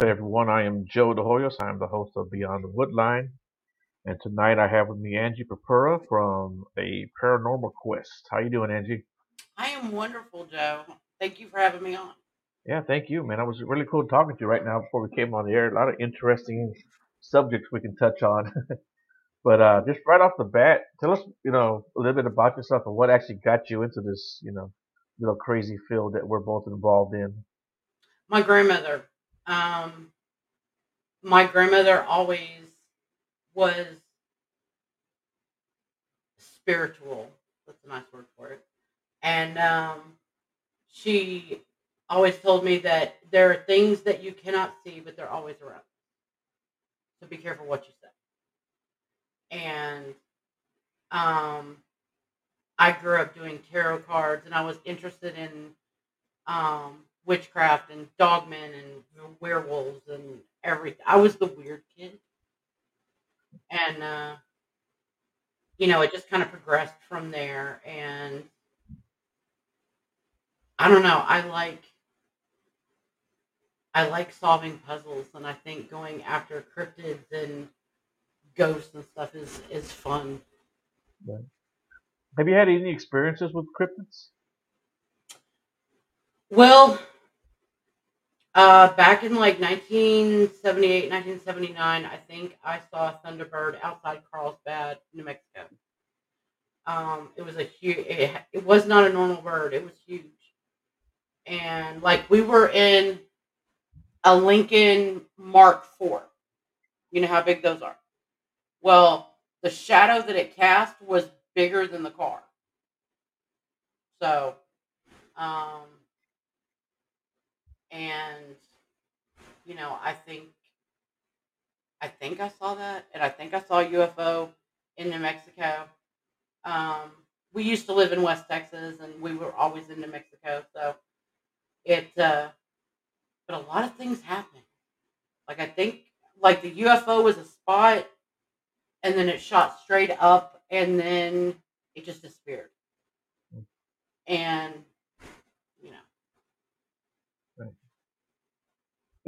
And what is up, everyone? I am Joe DeHoyos. I am the host of Beyond the Woodline. And tonight I have with me Angie Purpura from a Paranormal Quest. How you doing, Angie? I am wonderful, Joe. Thank you for having me on. Yeah, thank you, man. I was really cool talking to you right now before we came on the air. A lot of interesting subjects we can touch on. but uh, just right off the bat, tell us, you know, a little bit about yourself and what actually got you into this, you know, little crazy field that we're both involved in. My grandmother, um, my grandmother always was spiritual. That's a nice word for it. And um, she always told me that there are things that you cannot see, but they're always around. So be careful what you say. And um, I grew up doing tarot cards, and I was interested in um, witchcraft and dogmen and werewolves and everything. I was the weird kid, and uh, you know, it just kind of progressed from there. And I don't know. I like I like solving puzzles, and I think going after cryptids and ghosts and stuff is is fun. Have you had any experiences with cryptids? Well, uh, back in like 1978, 1979, I think I saw a Thunderbird outside Carlsbad, New Mexico. Um, it was a huge. It, it was not a normal bird. It was huge, and like we were in a Lincoln Mark IV. You know how big those are. Well, the shadow that it cast was bigger than the car. So, um, and you know, I think I think I saw that, and I think I saw a UFO in New Mexico. Um, we used to live in West Texas, and we were always in New Mexico, so it. Uh, but a lot of things happen. Like I think, like the UFO was a spot, and then it shot straight up, and then it just disappeared. And you know, Right.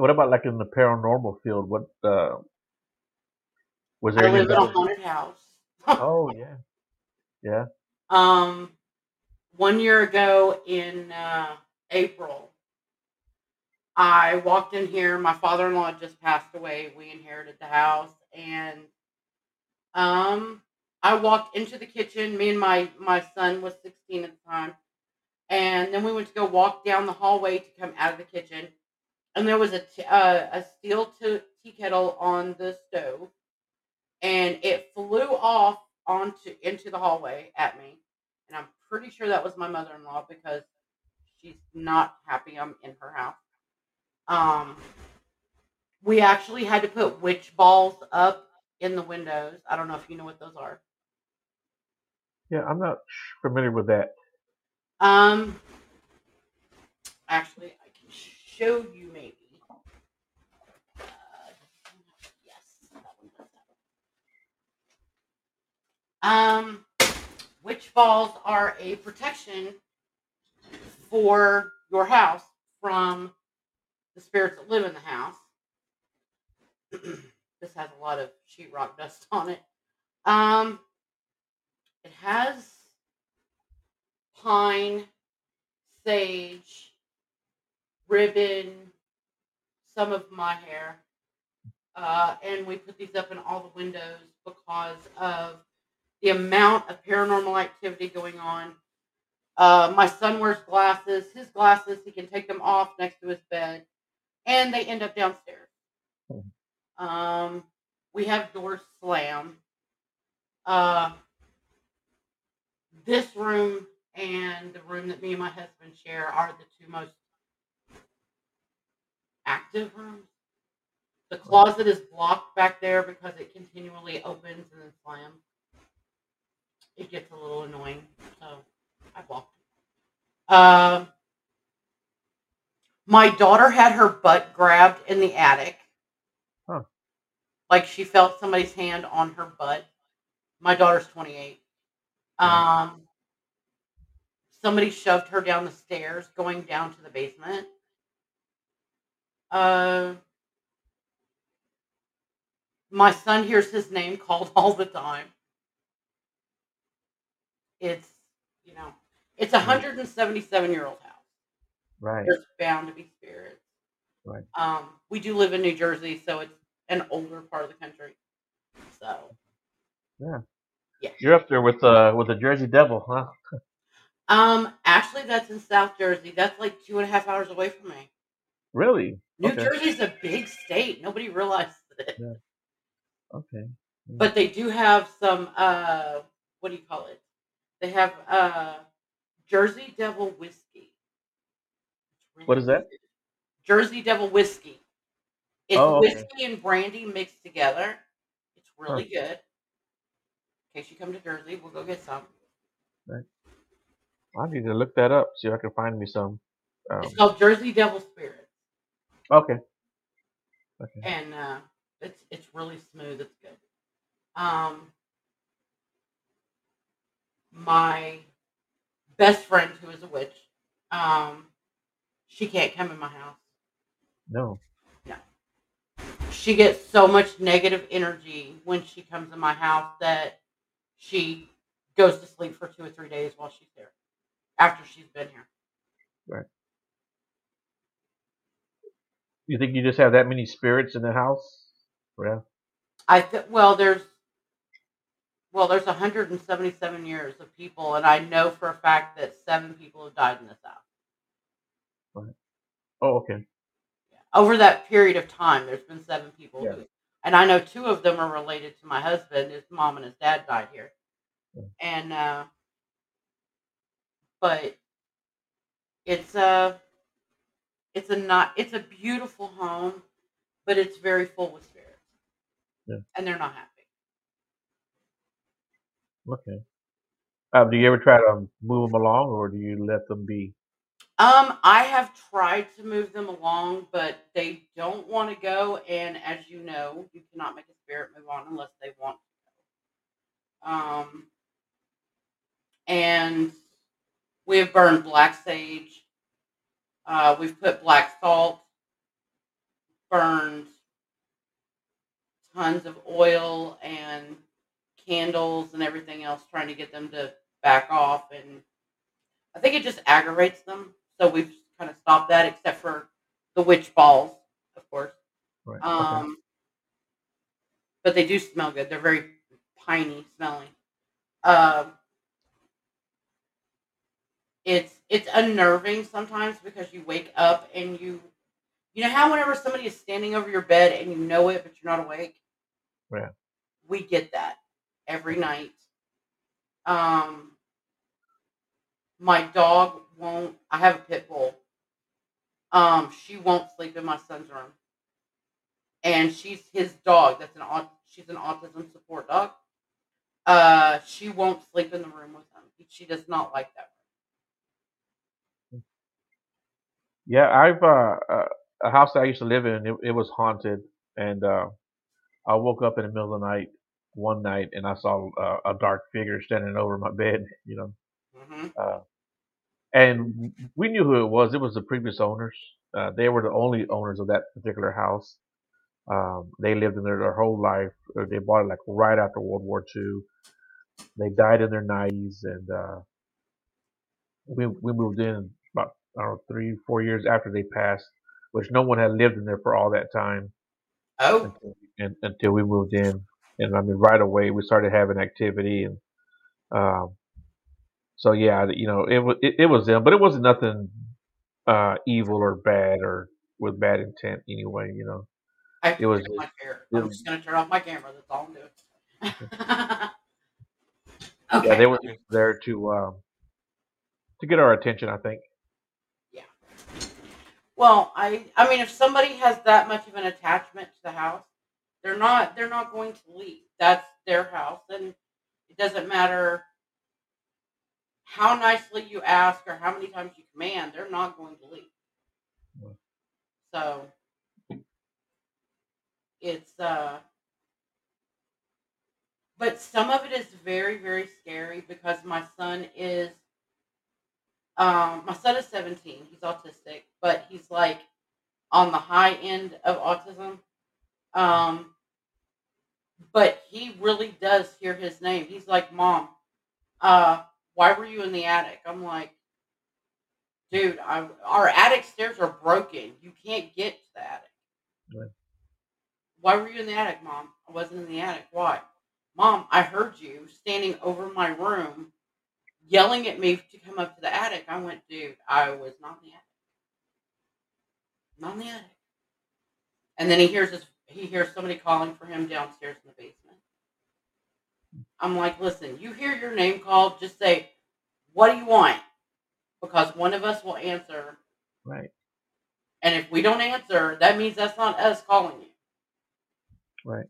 What about like in the paranormal field? What uh, was there I live in a haunted house. Oh yeah, yeah. um, one year ago in uh, April, I walked in here. My father-in-law just passed away. We inherited the house, and um, I walked into the kitchen. Me and my my son was 16 at the time, and then we went to go walk down the hallway to come out of the kitchen, and there was a t- uh, a steel t- tea kettle on the stove, and it flew off onto into the hallway at me, and I'm pretty sure that was my mother-in-law because she's not happy I'm in her house. Um, we actually had to put witch balls up in the windows. I don't know if you know what those are. Yeah, I'm not familiar with that. Um, actually, show you maybe. Uh, yes. Um, witch balls are a protection for your house from the spirits that live in the house. this has a lot of sheetrock dust on it. Um, it has pine, sage, ribbon, some of my hair. Uh, and we put these up in all the windows because of the amount of paranormal activity going on. Uh, my son wears glasses. His glasses, he can take them off next to his bed, and they end up downstairs. Um, we have doors slammed. Uh, this room and the room that me and my husband share are the two most active rooms. The closet is blocked back there because it continually opens and then slams. It gets a little annoying, so I blocked it. Um, my daughter had her butt grabbed in the attic. Huh. Like she felt somebody's hand on her butt. My daughter's 28. Um, somebody shoved her down the stairs going down to the basement. Uh, my son hears his name called all the time. It's you know, it's a hundred and seventy-seven year old house. Right. There's bound to be spirits. Right. Um, we do live in New Jersey, so it's an older part of the country. So Yeah. yeah. You're up there with uh with the Jersey Devil, huh? Um, actually, that's in South Jersey. That's like two and a half hours away from me. Really? New Okay. Jersey's a big state. Nobody realizes it. Yeah. Okay. Yeah. But they do have some uh what do you call it? They have uh Jersey Devil whiskey. It's What really is that? Jersey Devil whiskey. It's Oh, okay. whiskey and brandy mixed together. It's Huh. really good. In case you come to Jersey, we'll go get some. Right. I need to look that up. See if I can find me some. It's Um. called Jersey Devil Spirit. Okay. Okay. And uh it's it's really smooth. It's good. Um my best friend who is a witch, um, she can't come in my house. No. No. She gets so much negative energy when she comes in my house that she goes to sleep for two or three days while she's there. After she's been here. Right. You think you just have that many spirits in the house? Yeah. I th- well, there's well, there's 177 years of people, and I know for a fact that seven people have died in this house. Right. Oh, okay. Over that period of time, there's been seven people, Yeah. who, and I know two of them are related to my husband. His mom and his dad died here, Yeah. and uh, but it's a it's a not it's a beautiful home, but it's very full with spirits, Yeah. and they're not happy. Okay. Um, do you ever try to move them along, or do you let them be? Um, I have tried to move them along, but they don't want to go. And as you know, you cannot make a spirit move on unless they want to. Um, and we have burned black sage. Uh, we've put black salt, burned tons of oil and candles and everything else, trying to get them to back off. And I think it just aggravates them. So we've kind of stopped that, except for the witch balls, of course. Right. Okay. Um, but they do smell good. They're very piney smelling. Um, it's it's unnerving sometimes because you wake up and you you know how whenever somebody is standing over your bed and you know it but you're not awake. Yeah. We get that every night. Um, my dog won't. I have a pit bull. Um, she won't sleep in my son's room, and she's his dog. That's an she's an autism support dog. Uh, she won't sleep in the room with him. She does not like that. Yeah, I've uh, uh, a house that I used to live in. It, it was haunted, and uh, I woke up in the middle of the night one night, and I saw uh, a dark figure standing over my bed. You know, hmm uh, and we knew who it was. It was the previous owners. Uh, they were the only owners of that particular house. Um, they lived in there their whole life. Uh, They bought it like right after World War II. They died in their 90s, and uh, we we moved in I don't know three four years after they passed, which no one had lived in there for all that time Oh, until, and, until we moved in. And I mean, right away we started having activity, and um, so yeah, you know, it was it, it was them, but it wasn't nothing uh, evil or bad or with bad intent anyway. You know, I it was my I'm just gonna turn off my camera. That's all I'm doing. okay. yeah, they were just there to um, to get our attention. I think. Well, I I mean, if somebody has that much of an attachment to the house, they're not they're not going to leave. That's their house, and it doesn't matter how nicely you ask or how many times you command. They're not going to leave. So it's uh, but some of it is very very scary because my son is um my son is 17 he's autistic but he's like on the high end of autism. Um, but he really does hear his name. He's like, "Mom, uh, why were you in the attic?" I'm like, "Dude, I, our attic stairs are broken. You can't get to the attic." Right. Why were you in the attic, Mom? I wasn't in the attic. Why? Mom, I heard you standing over my room yelling at me to come up to the attic. I went, dude, I was not in the attic. Not in the attic. And then he hears his he hears somebody calling for him downstairs in the basement. I'm like, listen, you hear your name called, just say, What do you want? Because one of us will answer. Right. And if we don't answer, that means that's not us calling you. Right.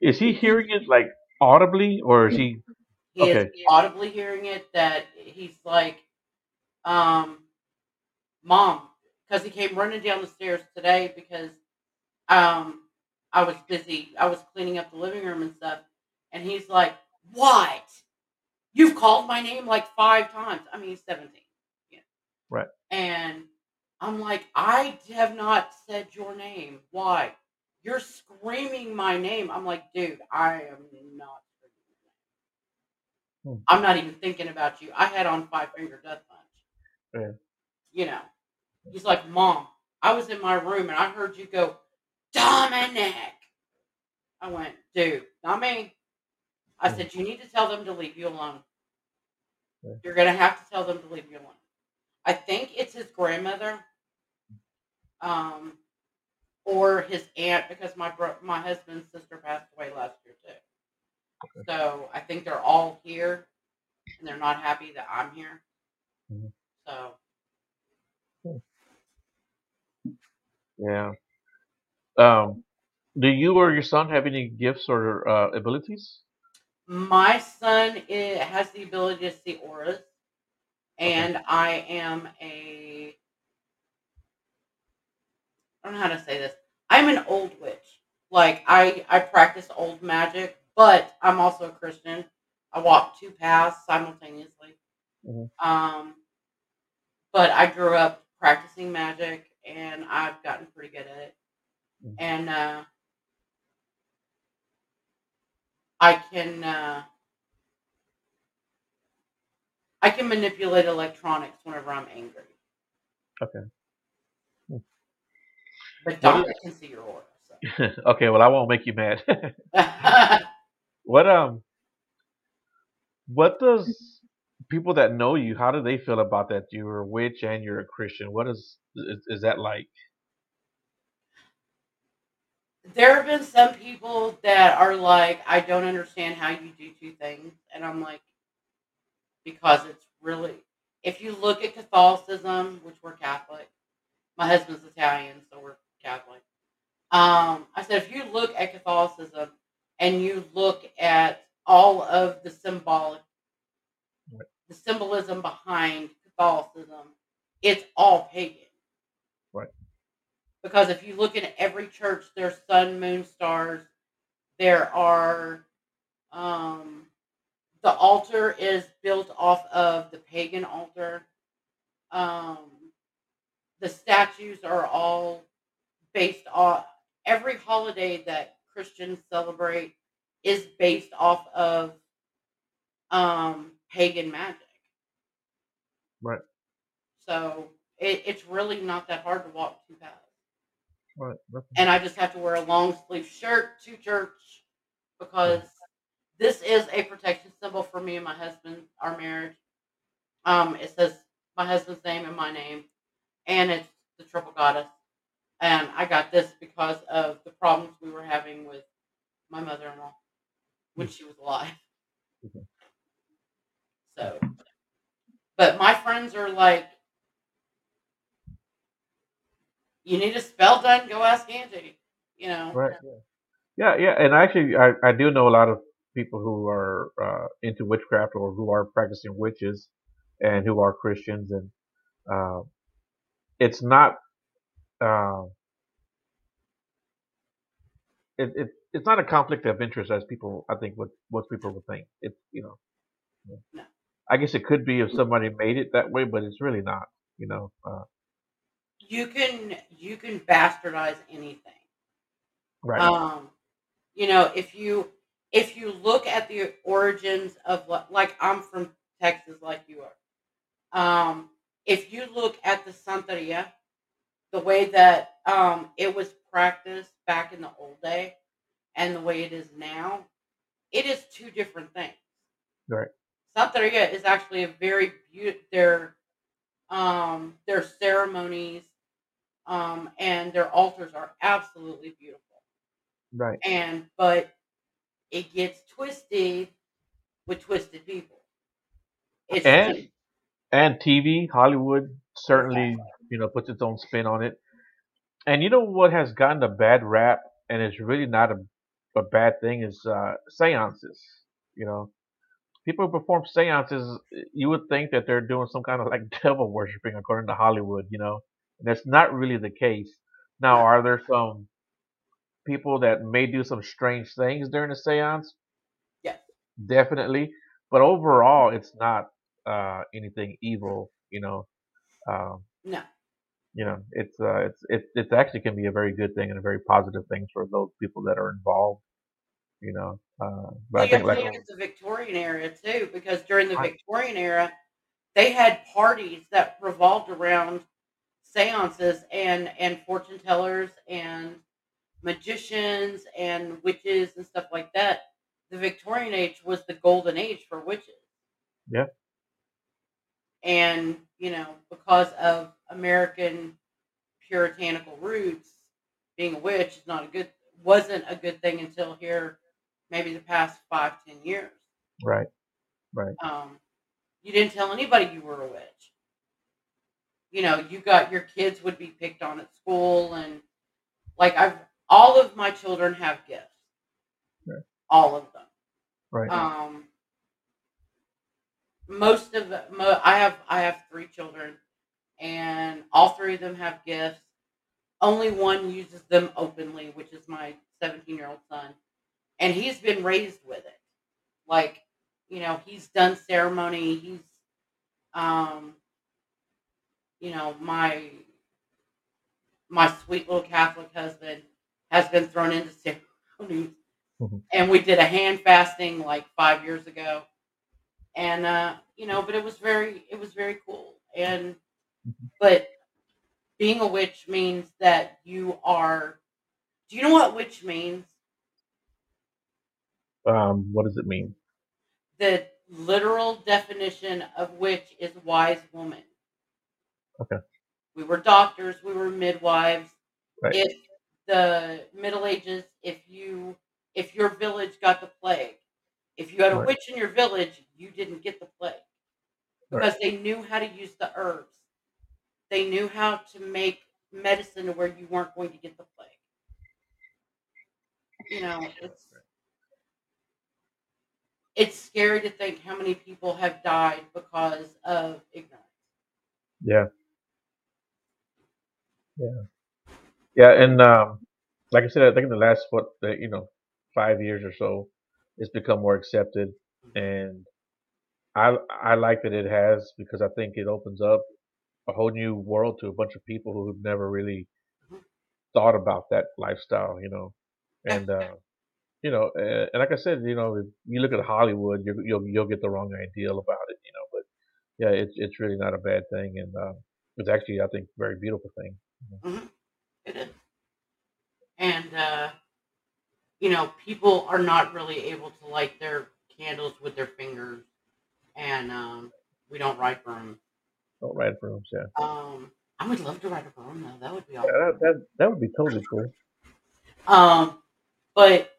Is he hearing it like audibly or is he He Okay. is audibly hearing it that he's like, um, Mom, because he came running down the stairs today because um, I was busy. I was cleaning up the living room and stuff. And he's like, What? You've called my name like five times. I mean, he's 17. Yeah. Right. And I'm like, I have not said your name. Why? You're screaming my name. I'm like, dude, I am not screaming your name. Hmm. I'm not even thinking about you. I had on Five Finger Death Punch. Yeah. You know. He's like, Mom, I was in my room and I heard you go, Dominic. I went, dude, not me. I Hmm. said, you need to tell them to leave you alone. Yeah. You're going to have to tell them to leave you alone. I think it's his grandmother um, or his aunt because my bro- my husband's sister passed away last year too. So I think they're all here and they're not happy that I'm here. Mhm. So yeah. Um do you or your son have any gifts or uh, abilities? My son i has the ability to see auras, and I am a. I don't know how to say this. I'm an old witch. Like I, I practice old magic, but I'm also a Christian. I walk two paths simultaneously. Mhm. Um, but I grew up practicing magic, and I've gotten pretty good at it. Mhm. And uh, I can uh, I can manipulate electronics whenever I'm angry. Okay. Hmm. But Dominic can see your aura. okay, well I won't make you mad. What um what does people that know you how do they feel about that you're a witch and you're a Christian? What is is, is that like? there have been some people that are like, I don't understand how you do two things. And I'm like, because it's really, if you look at Catholicism, which we're Catholic, my husband's Italian, so we're Catholic. Um, I said, if you look at Catholicism and you look at all of the symbolic, Right. the symbolism behind Catholicism, it's all pagan. Right. Because if you look at every church, there's sun, moon, stars. There are, um, the altar is built off of the pagan altar. Um, the statues are all based off every holiday that Christians celebrate is based off of um, pagan magic. Right. So it, it's really not that hard to walk two paths. Right. And I just have to wear a long sleeve shirt to church because this is a protection symbol for me and my husband, our marriage. Um, it says my husband's name and my name, and it's the triple goddess. And I got this because of the problems we were having with my mother in law when she was alive. Okay. So, but my friends are like, you need a spell done, go ask Angie. You know, Right. Yeah. Yeah. Yeah. And actually, I I do know a lot of people who are uh, into witchcraft or who are practicing witches and who are Christians, and uh, it's not. Uh, it, it it's not a conflict of interest as people I think what most people would think. It's you know. I guess it could be if somebody made it that way, but it's really not. You know. Uh, you can you can bastardize anything. Right. Um, you know, if you if you look at the origins of what, like I'm from Texas, like you are. Um, if you look at the Santeria, the way that um, it was practiced back in the old day and the way it is now, it is two different things. Right. Santeria is actually a very beautiful. Their um, their ceremonies um, and their altars are absolutely beautiful. Right. And but it gets twisted with twisted people. It's And and TV, Hollywood certainly, you know, puts its own spin on it. And you know what has gotten a bad rap, and it's really not a, a bad thing, is uh, seances. You know, people who perform seances, you would think that they're doing some kind of like devil worshiping, according to Hollywood. You know, and that's not really the case. Now, are there some people that may do some strange things during a seance? yes. Definitely, but overall, it's not uh, anything evil. You know, um, No. You know, it's uh, it's it it actually can be a very good thing and a very positive thing for those people that are involved. You know, uh, but Well, I think like at the Victorian era too, because during the I, Victorian era, they had parties that revolved around seances and and fortune tellers and magicians and witches and stuff like that. The Victorian age was the golden age for witches. yeah, And, you know, because of American puritanical roots, being a witch is not a good wasn't a good thing until here maybe the past five, ten years. right, right, Um, you didn't tell anybody you were a witch. You know, you got your kids would be picked on at school and like I've all of my children have gifts. right, All of them. right, Um most of the, mo- I have I have three children and all three of them have gifts. Only one uses them openly, which is my 17 year old son. And he's been raised with it. Like, you know, he's done ceremony. He's, um, you know, my my sweet little Catholic husband has been thrown into ceremonies. Mhm. And we did a hand fasting like five years ago. And uh, you know, but it was very it was very cool. And Mhm. but being a witch means that you are do you know what witch means? Um, what does it mean? The literal definition of witch is wise woman. Okay, We were doctors, we were midwives. right, If the Middle Ages, if you if your village got the plague, if you had a right, witch in your village, you didn't get the plague right, because they knew how to use the herbs. They knew how to make medicine to where you weren't going to get the plague. You know, it's it's scary to think how many people have died because of ignorance. yeah, yeah, yeah, and um, like I said, I think in the last what you know five years or so, it's become more accepted, and I I like that it has because I think it opens up a whole new world to a bunch of people who've never really Mhm. thought about that lifestyle, you know, and uh, you know, and, and like I said, you know, if you look at Hollywood, you, you'll you'll get the wrong idea about it, you know, but yeah, it's it's really not a bad thing, and uh, it's actually I think a very beautiful thing. Mhm. It is. And uh, you know, people are not really able to light their candles with their fingers, and um, we don't ride brooms. Don't ride brooms, yeah, Um, I would love to ride a broom though. That would be awesome. yeah, that that, that would be totally cool. Um, but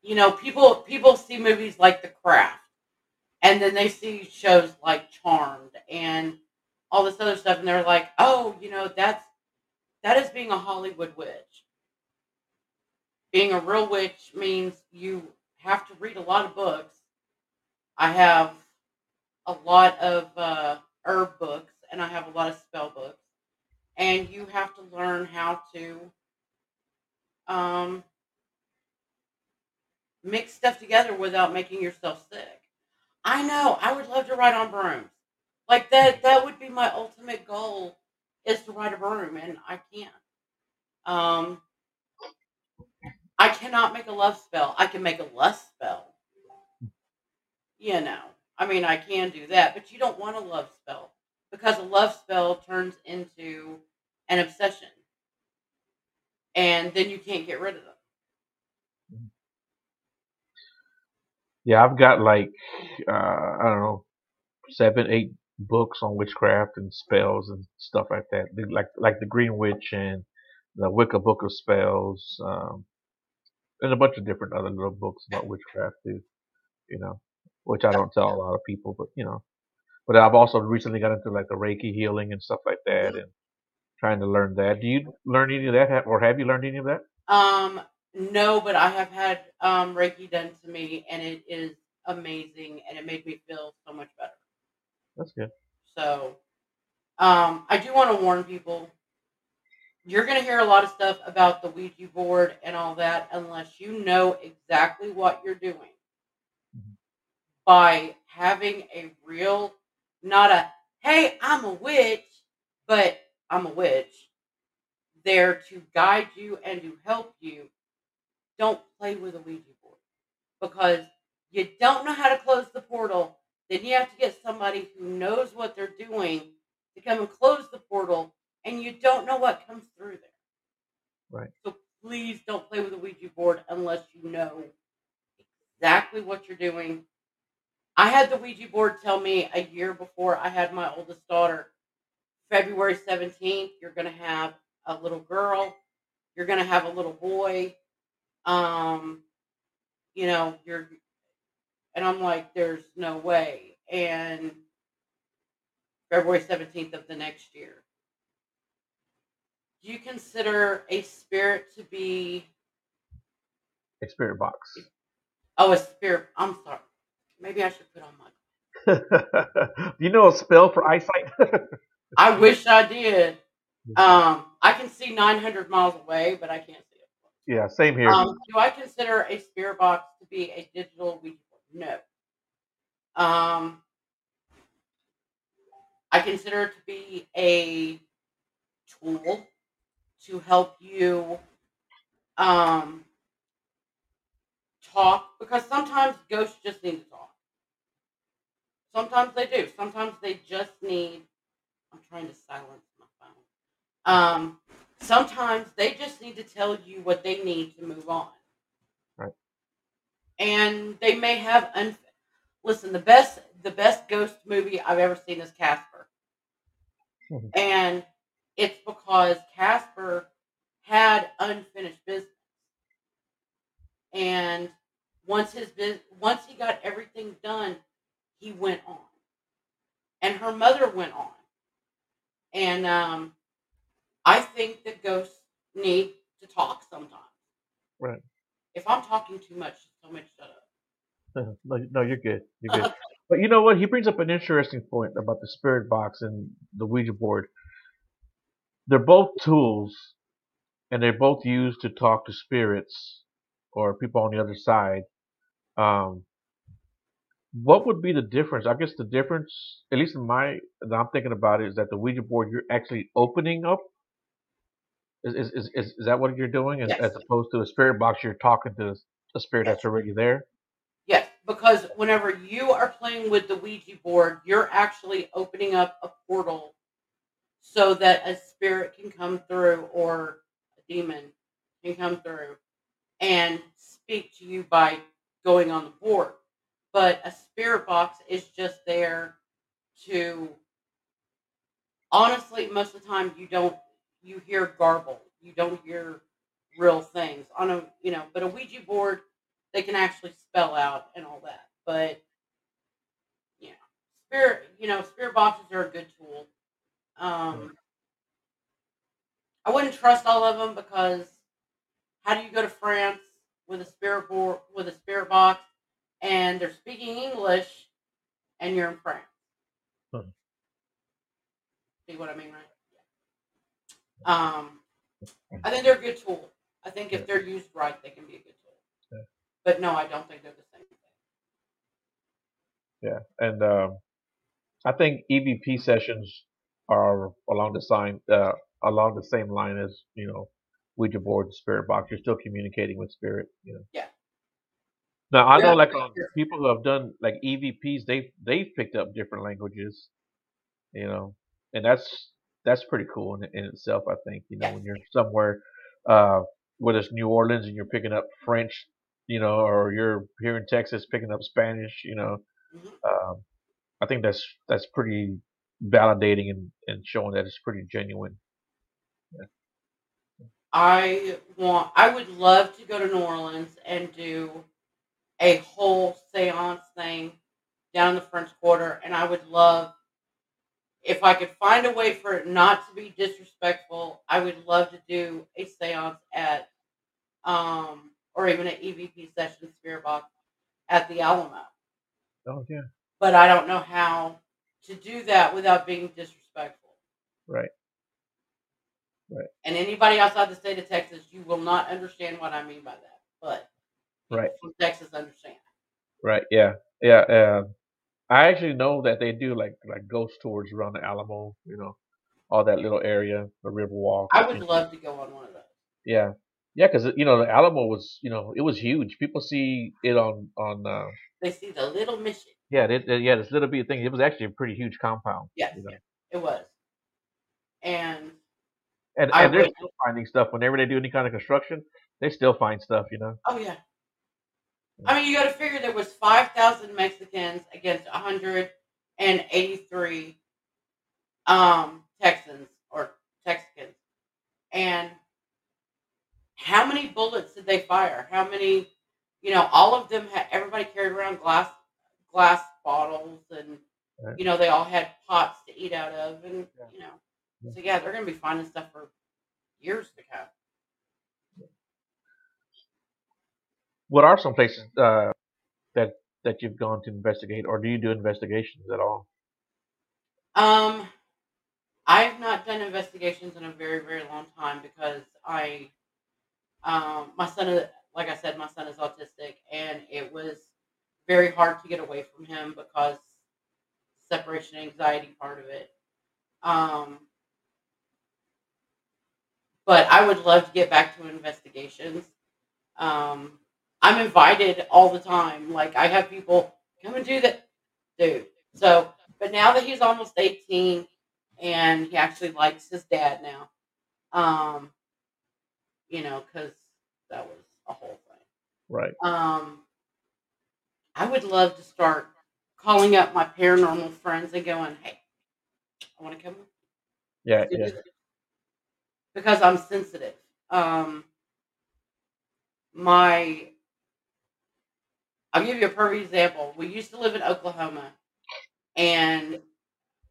you know, people people see movies like The Craft, and then they see shows like Charmed and all this other stuff, and they're like, oh, you know, that's that is being a Hollywood witch. Being a real witch means you have to read a lot of books. I have a lot of uh, herb books, and I have a lot of spell books, and you have to learn how to um, mix stuff together without making yourself sick. I know. I would love to ride on brooms. Like that. That would be my ultimate goal. is to ride a broom, and I can't. Um, I cannot make a love spell. I can make a lust spell. You know, I mean, I can do that, but you don't want a love spell because a love spell turns into an obsession, and then you can't get rid of them. Yeah, I've got like uh, I don't know seven, eight books on witchcraft and spells and stuff like that. Like like the Green Witch and the Wicca Book of Spells, um, and a bunch of different other little books about witchcraft too. You know, which I don't tell a lot of people, but you know. But I've also recently got into like the Reiki healing and stuff like that, and trying to learn that. Do you learn any of that, or have you learned any of that? Um, no, but I have had um Reiki done to me, and it is amazing, and it made me feel so much better. That's good. So, um, I do want to warn people. You're going to hear a lot of stuff about the Ouija board and all that unless you know exactly what you're doing. Mhm. By having a real, not a, hey, I'm a witch, but I'm a witch, there to guide you and to help you. Don't play with a Ouija board because you don't know how to close the portal. Then you have to get somebody who knows what they're doing to come and close the portal, and you don't know what comes through there. Right. So please don't play with a Ouija board unless you know exactly what you're doing. I had the Ouija board tell me a year before I had my oldest daughter, February 17th, you're going to have a little girl, you're going to have a little boy. Um, you know, you're, and I'm like, there's no way. And February 17th of the next year. Do you consider a spirit to be, A spirit box. oh, a spirit? I'm sorry. Maybe I should put on my Do you know a spell for eyesight? I wish I did. Um, I can see 900 miles away, but I can't see it. yeah, same here. Um, do I consider a spirit box to be a digital Ouija board? No. Um, I consider it to be a tool to help you um, talk because sometimes ghosts just need to talk. Sometimes they do. Sometimes they just need. I'm trying to silence my phone. Um, sometimes they just need to tell you what they need to move on. Right. And they may have un. Listen, the best the best ghost movie I've ever seen is Casper, Mhm. and it's because Casper had unfinished business, and once his bus once he got everything done, he went on, and her mother went on, and um, I think that ghosts need to talk sometimes. Right. If I'm talking too much, tell me to shut up. no, no, you're good. You're good. But you know what? He brings up an interesting point about the spirit box and the Ouija board. They're both tools, and they're both used to talk to spirits or people on the other side. Um, what would be the difference? I guess the difference, at least in my, that I'm thinking about, it, is that the Ouija board you're actually opening up. Is is is, is, is that what you're doing, as, Yes. as opposed to a spirit box? You're talking to a spirit Yes. that's already there. Yes, because whenever you are playing with the Ouija board, you're actually opening up a portal so that a spirit can come through or a demon can come through and speak to you by going on the board. But a spirit box is just there to honestly most of the time you don't you hear garble. You don't hear real things. On a you know, but a Ouija board they can actually spell out and all that. But yeah, spirit, you know, spirit boxes are a good tool. Um, I wouldn't trust all of them because how do you go to France with a spirit board with a spirit box and they're speaking English and you're in France? Hmm. See what I mean, right? Yeah. Um, I think they're a good tool. I think if they're used right, they can be a good tool. Yeah. But no, I don't think they're the same thing. Yeah, and um, I think EVP sessions are along the sign uh, along the same line as you know Ouija board, spirit box. You're still communicating with spirit. You know. Yeah. Now I know Yeah, like for people who have done like EVPs, they they've picked up different languages. You know, and that's that's pretty cool in, in itself. I think you know when you're somewhere, uh, whether it's New Orleans and you're picking up French, you know, or you're here in Texas picking up Spanish, you know, Mhm. um, I think that's that's pretty validating and, and showing that it's pretty genuine. I want. I would love to go to New Orleans and do a whole séance thing down in the French Quarter, and I would love if I could find a way for it not to be disrespectful. I would love to do a séance at, um, or even an EVP session spirit box at the Alamo. Oh yeah, But I don't know how to do that without being disrespectful. right, right, And anybody outside the state of Texas, you will not understand what I mean by that. But people right, from Texas understand. right. Yeah, yeah. Uh, I actually know that they do like like ghost tours around the Alamo. You know, all that little area, the Riverwalk. I would love to go on one of those. yeah, yeah, because you know the Alamo was you know it was huge. People see it on on. Uh, They see the little mission. Yeah, they, they- yeah, this little bitty thing. It was actually a pretty huge compound, Yes, you know. it was. And And I and they're would. still finding stuff whenever they do any kind of construction. They still find stuff, you know. Oh yeah. I mean, you got to figure there was five thousand Mexicans against one hundred and eighty-three um, Texans or Texicans, and how many bullets did they fire? How many? You know, all of them had. Everybody carried around glass glass bottles, and Right. you know they all had pots to eat out of, and Yeah. you know, so yeah, they're gonna be finding stuff for years to come. What are some places uh, that that you've gone to investigate, or do you do investigations at all? Um, I have not done investigations in a very, very long time because I, um, my son is, like I said, my son is autistic, and it was very hard to get away from him because separation anxiety part of it. Um, but I would love to get back to investigations. Um, I'm invited all the time. Like I have people come and do that, dude. So, but now that he's almost 18 and he actually likes his dad now, um, you know, because that was a whole thing. Right. Um, I would love to start calling up my paranormal friends and going, "Hey, I want to come Yeah. Yeah. because I'm sensitive. Um, my I'll give you a perfect example. We used to live in Oklahoma, and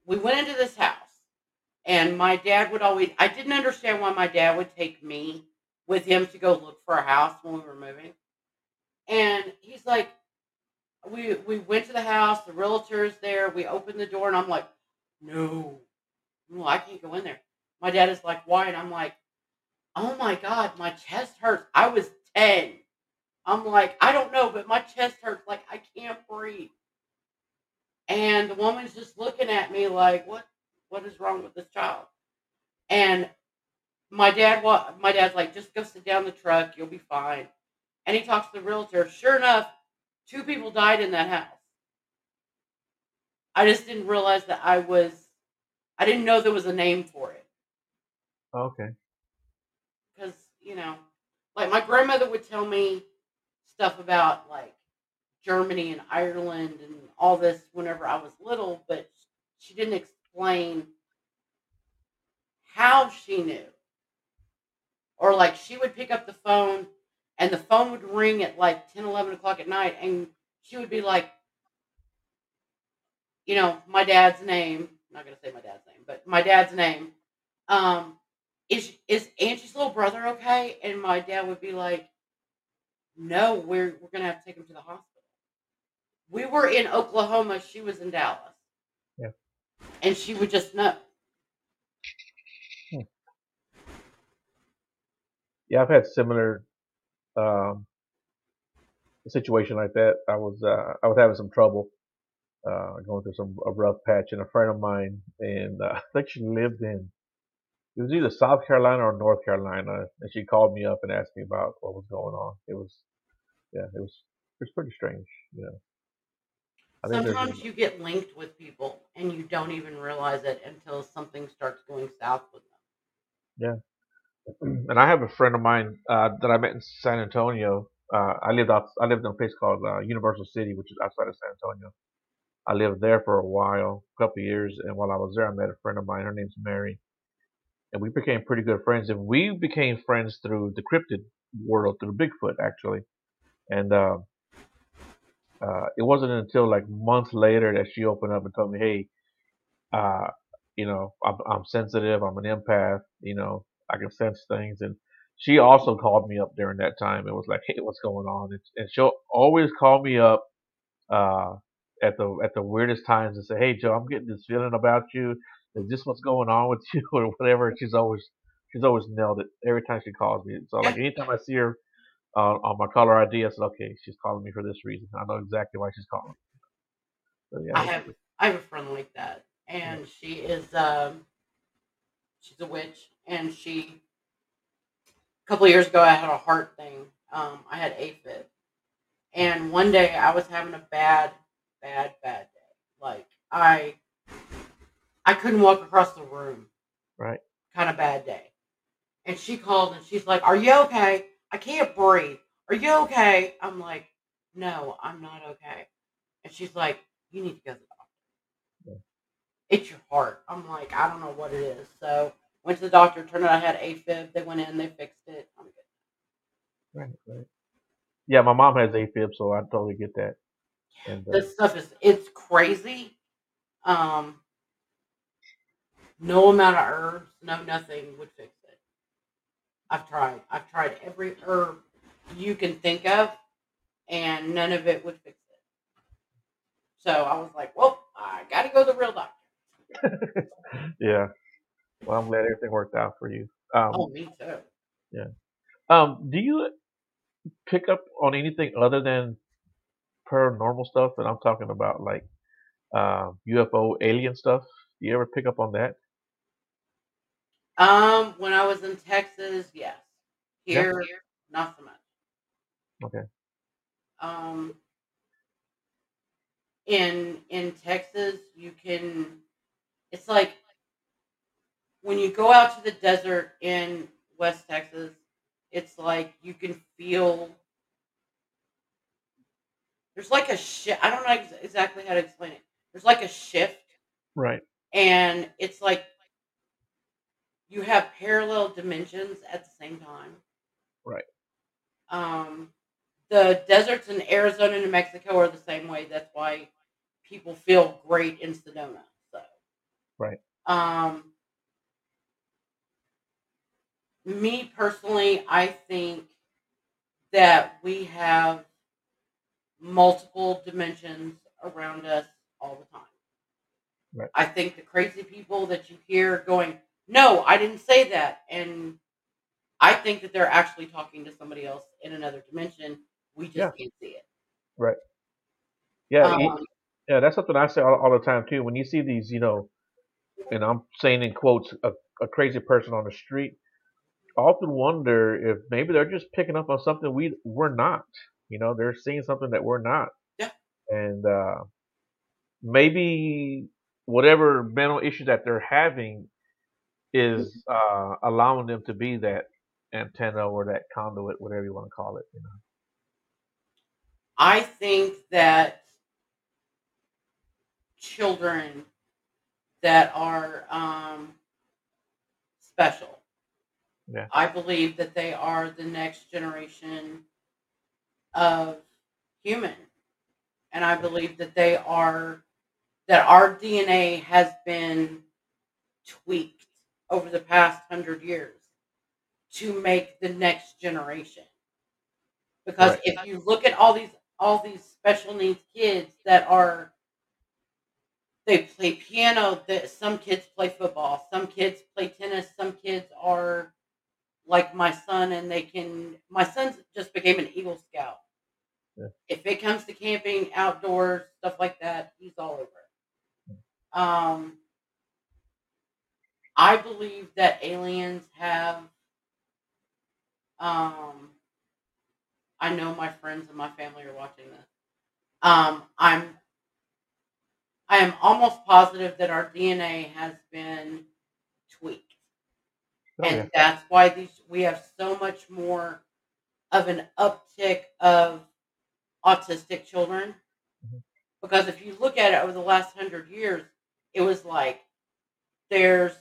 we went into this house, and my dad would always. I didn't understand why my dad would take me with him to go look for a house when we were moving, and he's like, we we went to the house. The realtor's there. We opened the door, and I'm like, no, no, I can't go in there. My dad is like, why? And I'm like, oh my god, my chest hurts. I was ten. I'm like, I don't know, but my chest hurts. Like I can't breathe. And the woman's just looking at me like, what? What is wrong with this child? And my dad, wa- my dad's like, just go sit down in the truck. You'll be fine. And he talks to the realtor. Sure enough, two people died in that house. I just didn't realize that I was. I didn't know there was a name for it Okay. because you know, like my grandmother would tell me stuff about like Germany and Ireland and all this whenever I was little, but she didn't explain how she knew. Or like she would pick up the phone and the phone would ring at like 10, 11 o'clock at night and she would be like, you know, my dad's name. I'm not going to say my dad's name, but my dad's name. Um, is is Angie's little brother okay? And my dad would be like, no, we're we're gonna have to take him to the hospital. We were in Oklahoma. She was in Dallas. Yeah. And she would just know. Yeah, I've had similar um, situation like that. I was uh, I was having some trouble, uh, going through some a rough patch, and a friend of mine, and uh, I think she lived in it was either South Carolina or North Carolina, and she called me up and asked me about what was going on. It was, yeah, it was it was pretty strange, you know. I Sometimes you get linked with people and you don't even realize it until something starts going south with them. yeah, and I have a friend of mine uh, that I met in San Antonio. Uh, I lived out I lived in a place called uh, Universal City, which is outside of San Antonio. I lived there for a while, a couple of years, and while I was there, I met a friend of mine. Her name's Mary, and we became pretty good friends. And we became friends through the cryptid world, through Bigfoot, actually. And uh, uh, it wasn't until like months later that she opened up and told me, "Hey, uh, you know, I'm, I'm sensitive. I'm an empath. You know, I can sense things." And she also called me up during that time and was like, "Hey, what's going on?" And, and she'll always call me up uh, at the at the weirdest times and say, "Hey, Joe, I'm getting this feeling about you. Is this what's going on with you, or whatever?" She's always she's always nailed it every time she calls me. So like anytime I see her uh, on my caller ID, I said, "Okay, she's calling me for this reason. I know exactly why she's calling." So yeah, I have I have a friend like that, yeah, and she is um she's a witch, and she a couple of years ago I had a heart thing. Um, I had AFib, and one day I was having a bad, bad, bad day. Like I I couldn't walk across the room. right, Kind of bad day. And she called and she's like, "Are you okay? I can't breathe. Are you okay?" I'm like, "No, I'm not okay." And she's like, "You need to go to the doctor. yeah, It's your heart." I'm like, "I don't know what it is." So went to the doctor. Turned out I had AFib. They went in. They fixed it. I'm good. right, right. Yeah, my mom has AFib, so I totally get that. And uh, This stuff is it's crazy. Um, no amount of herbs, no nothing would fix it. I've tried. I've tried every herb you can think of, and none of it would fix it. So I was like, well, I got to go to the real doctor. yeah, well, I'm glad everything worked out for you. Um, Oh, me too. yeah. Um, do you pick up on anything other than paranormal stuff? And I'm talking about like uh, UFO alien stuff. Do you ever pick up on that? Um, when I was in Texas, yes. Yeah. Here, not so much. Okay. Um, in in Texas, you can. It's like when you go out to the desert in West Texas, it's like you can feel there's like a shift. I don't know exactly how to explain it. There's like a shift, Right. and it's like you have parallel dimensions at the same time. Right. Um, the deserts in Arizona and New Mexico are the same way. That's why people feel great in Sedona. So, Right. um, me personally, I think that we have multiple dimensions around us all the time. Right. I think the crazy people that you hear going, "No, I didn't say that," and I think that they're actually talking to somebody else in another dimension. We just Yeah. can't see it. Right. Yeah. Um, Yeah. That's something I say all, all the time too. When you see these, you know, and I'm saying in quotes, a, a crazy person on the street, I often wonder if maybe they're just picking up on something we we're not. You know, they're seeing something that we're not, yeah, and uh, maybe whatever mental issues that they're having is uh, allowing them to be that antenna or that conduit, whatever you want to call it. You know. I think that children that are um, special. Yeah. I believe that they are the next generation of human. And I believe that they are, that our DNA has been tweaked over the past hundred years to make the next generation. Because Right. if you look at all these all these special needs kids that are they play piano, that some kids play football, some kids play tennis, some kids are like my son and they can my son just became an Eagle Scout. Yeah. If it comes to camping, outdoors, stuff like that, he's all over it. Um, I believe that aliens have. Um, I know my friends and my family are watching this. Um, I'm. I am almost positive that our DNA has been tweaked Oh, and yeah. that's why these we have so much more of an uptick of autistic children Mhm. because if you look at it over the last hundred years it was like there's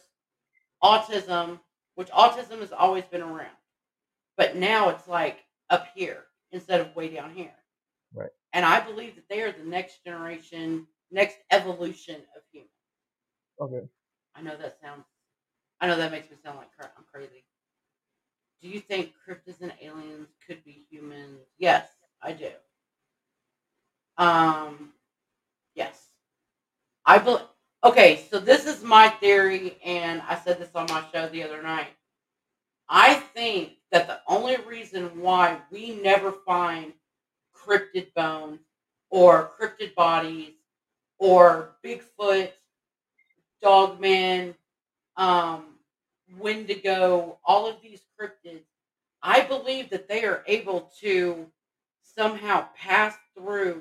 autism which autism has always been around but now it's like up here instead of way down here Right. and i believe that they are the next generation next evolution of humans Okay. I know that sounds. I know that makes me sound like I'm crazy. Do you think cryptids and aliens could be humans? Yes, I do. Um, yes, I believe. Okay, so this is my theory, and I said this on my show the other night. I think that the only reason why we never find cryptid bones or cryptid bodies or Bigfoot, Dogman, um, Wendigo, all of these cryptids, I believe that they are able to somehow pass through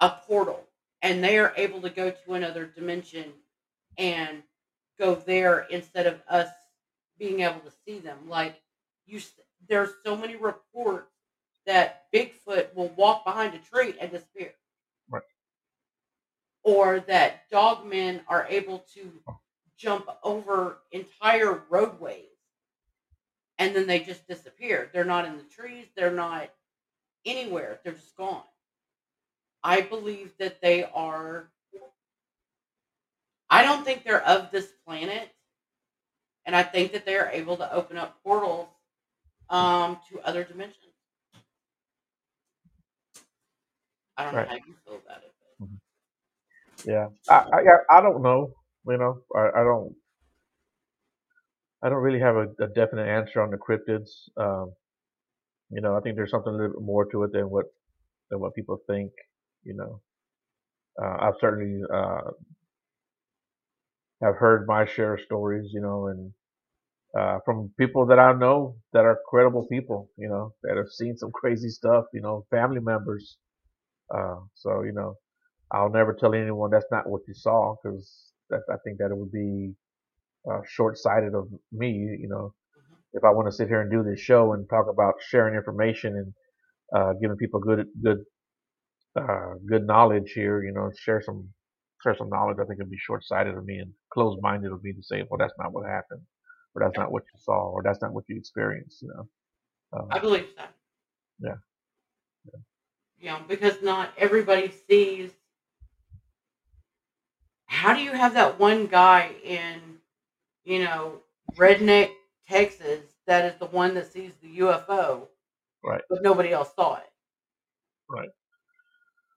a portal and they are able to go to another dimension and go there instead of us being able to see them. Like you, there's so many reports that Bigfoot will walk behind a tree and disappear. Right. Or that dogmen are able to jump over entire roadways and then they just disappear. They're not in the trees, they're not anywhere, they're just gone. I believe that they are. I don't think they're of this planet, and I think that they are able to open up portals um, to other dimensions. I don't Right. know how you feel about it. But Yeah. I, I I don't know. You know, I, I don't I don't really have a, a definite answer on the cryptids. Um, you know, I think there's something a little bit more to it than what than what people think. You know, uh, I've certainly uh, have heard my share of stories. You know, and uh, from people that I know that are credible people. You know, that have seen some crazy stuff. You know, family members. Uh, so you know, I'll never tell anyone that's not what you saw because I think that it would be uh, short-sighted of me. You know, Mhm. if I want to sit here and do this show and talk about sharing information and uh, giving people good good uh, good knowledge here, you know, share some share some knowledge, I think it'd be short-sighted of me and closed-minded of me to say, well, that's not what happened, or that's not what you saw, or that's not what you experienced. You know, I um, believe that. yeah, You know, because not everybody sees. How do you have that one guy in, you know, redneck Texas that is the one that sees the UFO, right, but nobody else saw it? right.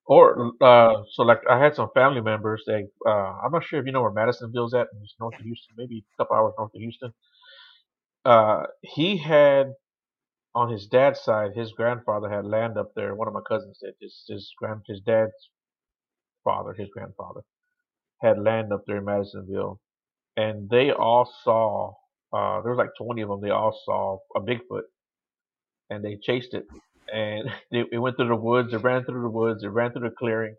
Or uh, so like I had some family members. They uh, I'm not sure if you know where Madisonville's at, it's north of Houston, maybe a couple hours north of Houston. Uh, he had on his dad's side, his grandfather had land up there. One of my cousins said his his grand his dad's father, his grandfather, had land up there in Madisonville, and they all saw. Uh, there was like 20 of them. They all saw a Bigfoot, and they chased it, and they, it went through the woods. It ran through the woods. It ran through the clearing,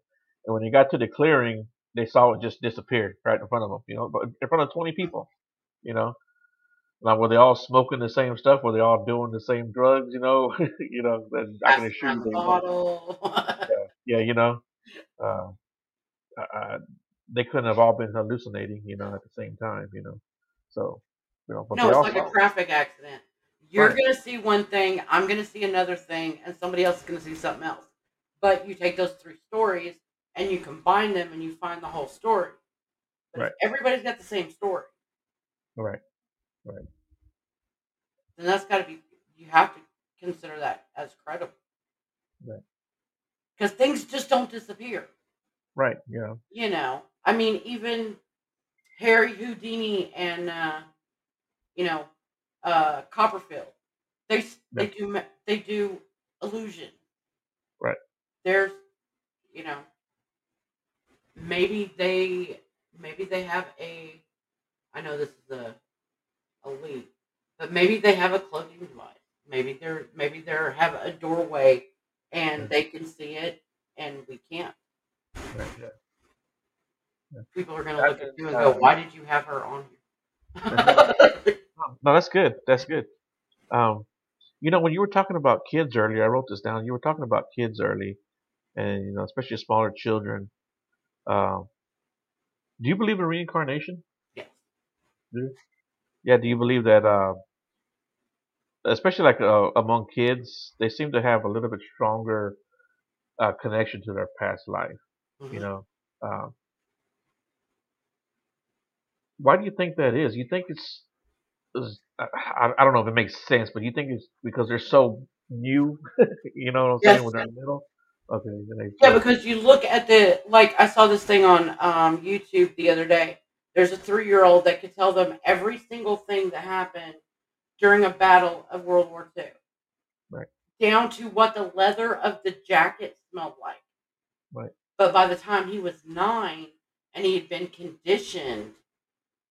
and when they got to the clearing, they saw it just disappear right in front of them. You know, in front of 20 people. You know, now were they all smoking the same stuff? Were they all doing the same drugs? You know, you know. And I can assure you they weren't. Yeah, you know. Uh, uh, they couldn't have all been hallucinating, you know, at the same time, you know. So, you know, but no, it's like a traffic accident. You're Right, gonna see one thing, I'm gonna see another thing, and somebody else is gonna see something else. But you take those three stories and you combine them and you find the whole story. But right, everybody's got the same story, right, right, then that's got to be you have to consider that as credible right, because things just don't disappear. right, Yeah. You know, I mean, even Harry Houdini and uh, you know uh, Copperfield, they Yeah, they do they do illusion. Right. There's, you know, maybe they maybe they have a. I know this is a a leap, but maybe they have a cloaking device. Maybe they're maybe they're have a doorway and Yeah. they can see it and we can't. Right, yeah. People are gonna That look at you and go, uh, "Why did you have her on here?" No, that's good. That's good. Um, you know, when you were talking about kids earlier, I wrote this down. You were talking about kids early, and you know, especially smaller children. Um, do you believe in reincarnation? yes. Yeah. Do you believe that, uh, especially like uh, among kids, they seem to have a little bit stronger uh, connection to their past life? Mhm. You know, um, why do you think that is? You think it's, I, I I don't know if it makes sense, but you think it's because they're so new? you know what I'm saying? Yes. When they're little. Okay. that makes Yeah, because you look at the like I saw this thing on um, YouTube the other day. There's a three year old that could tell them every single thing that happened during a battle of World War II. Right. Down to what the leather of the jacket smelled like. Right. But by the time he was nine and he had been conditioned